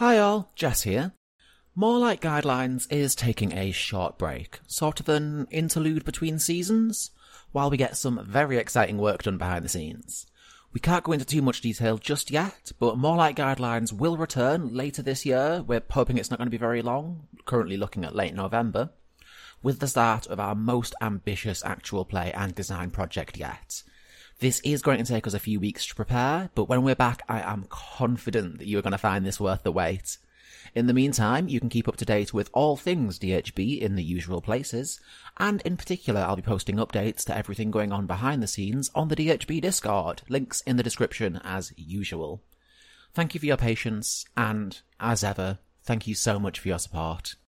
Hi all, Jess here. More Like Guidelines is taking a short break, sort of an interlude between seasons, while we get some very exciting work done behind the scenes. We can't go into too much detail just yet, but More Like Guidelines will return later this year. We're hoping it's not going to be very long, currently looking at late November, with the start of our most ambitious actual play and design project yet. This is going to take us a few weeks to prepare, but when we're back, I am confident that you're going to find this worth the wait. In the meantime, you can keep up to date with all things DHB in the usual places, and in particular, I'll be posting updates to everything going on behind the scenes on the DHB Discord, links in the description as usual. Thank you for your patience, and, as ever, thank you so much for your support.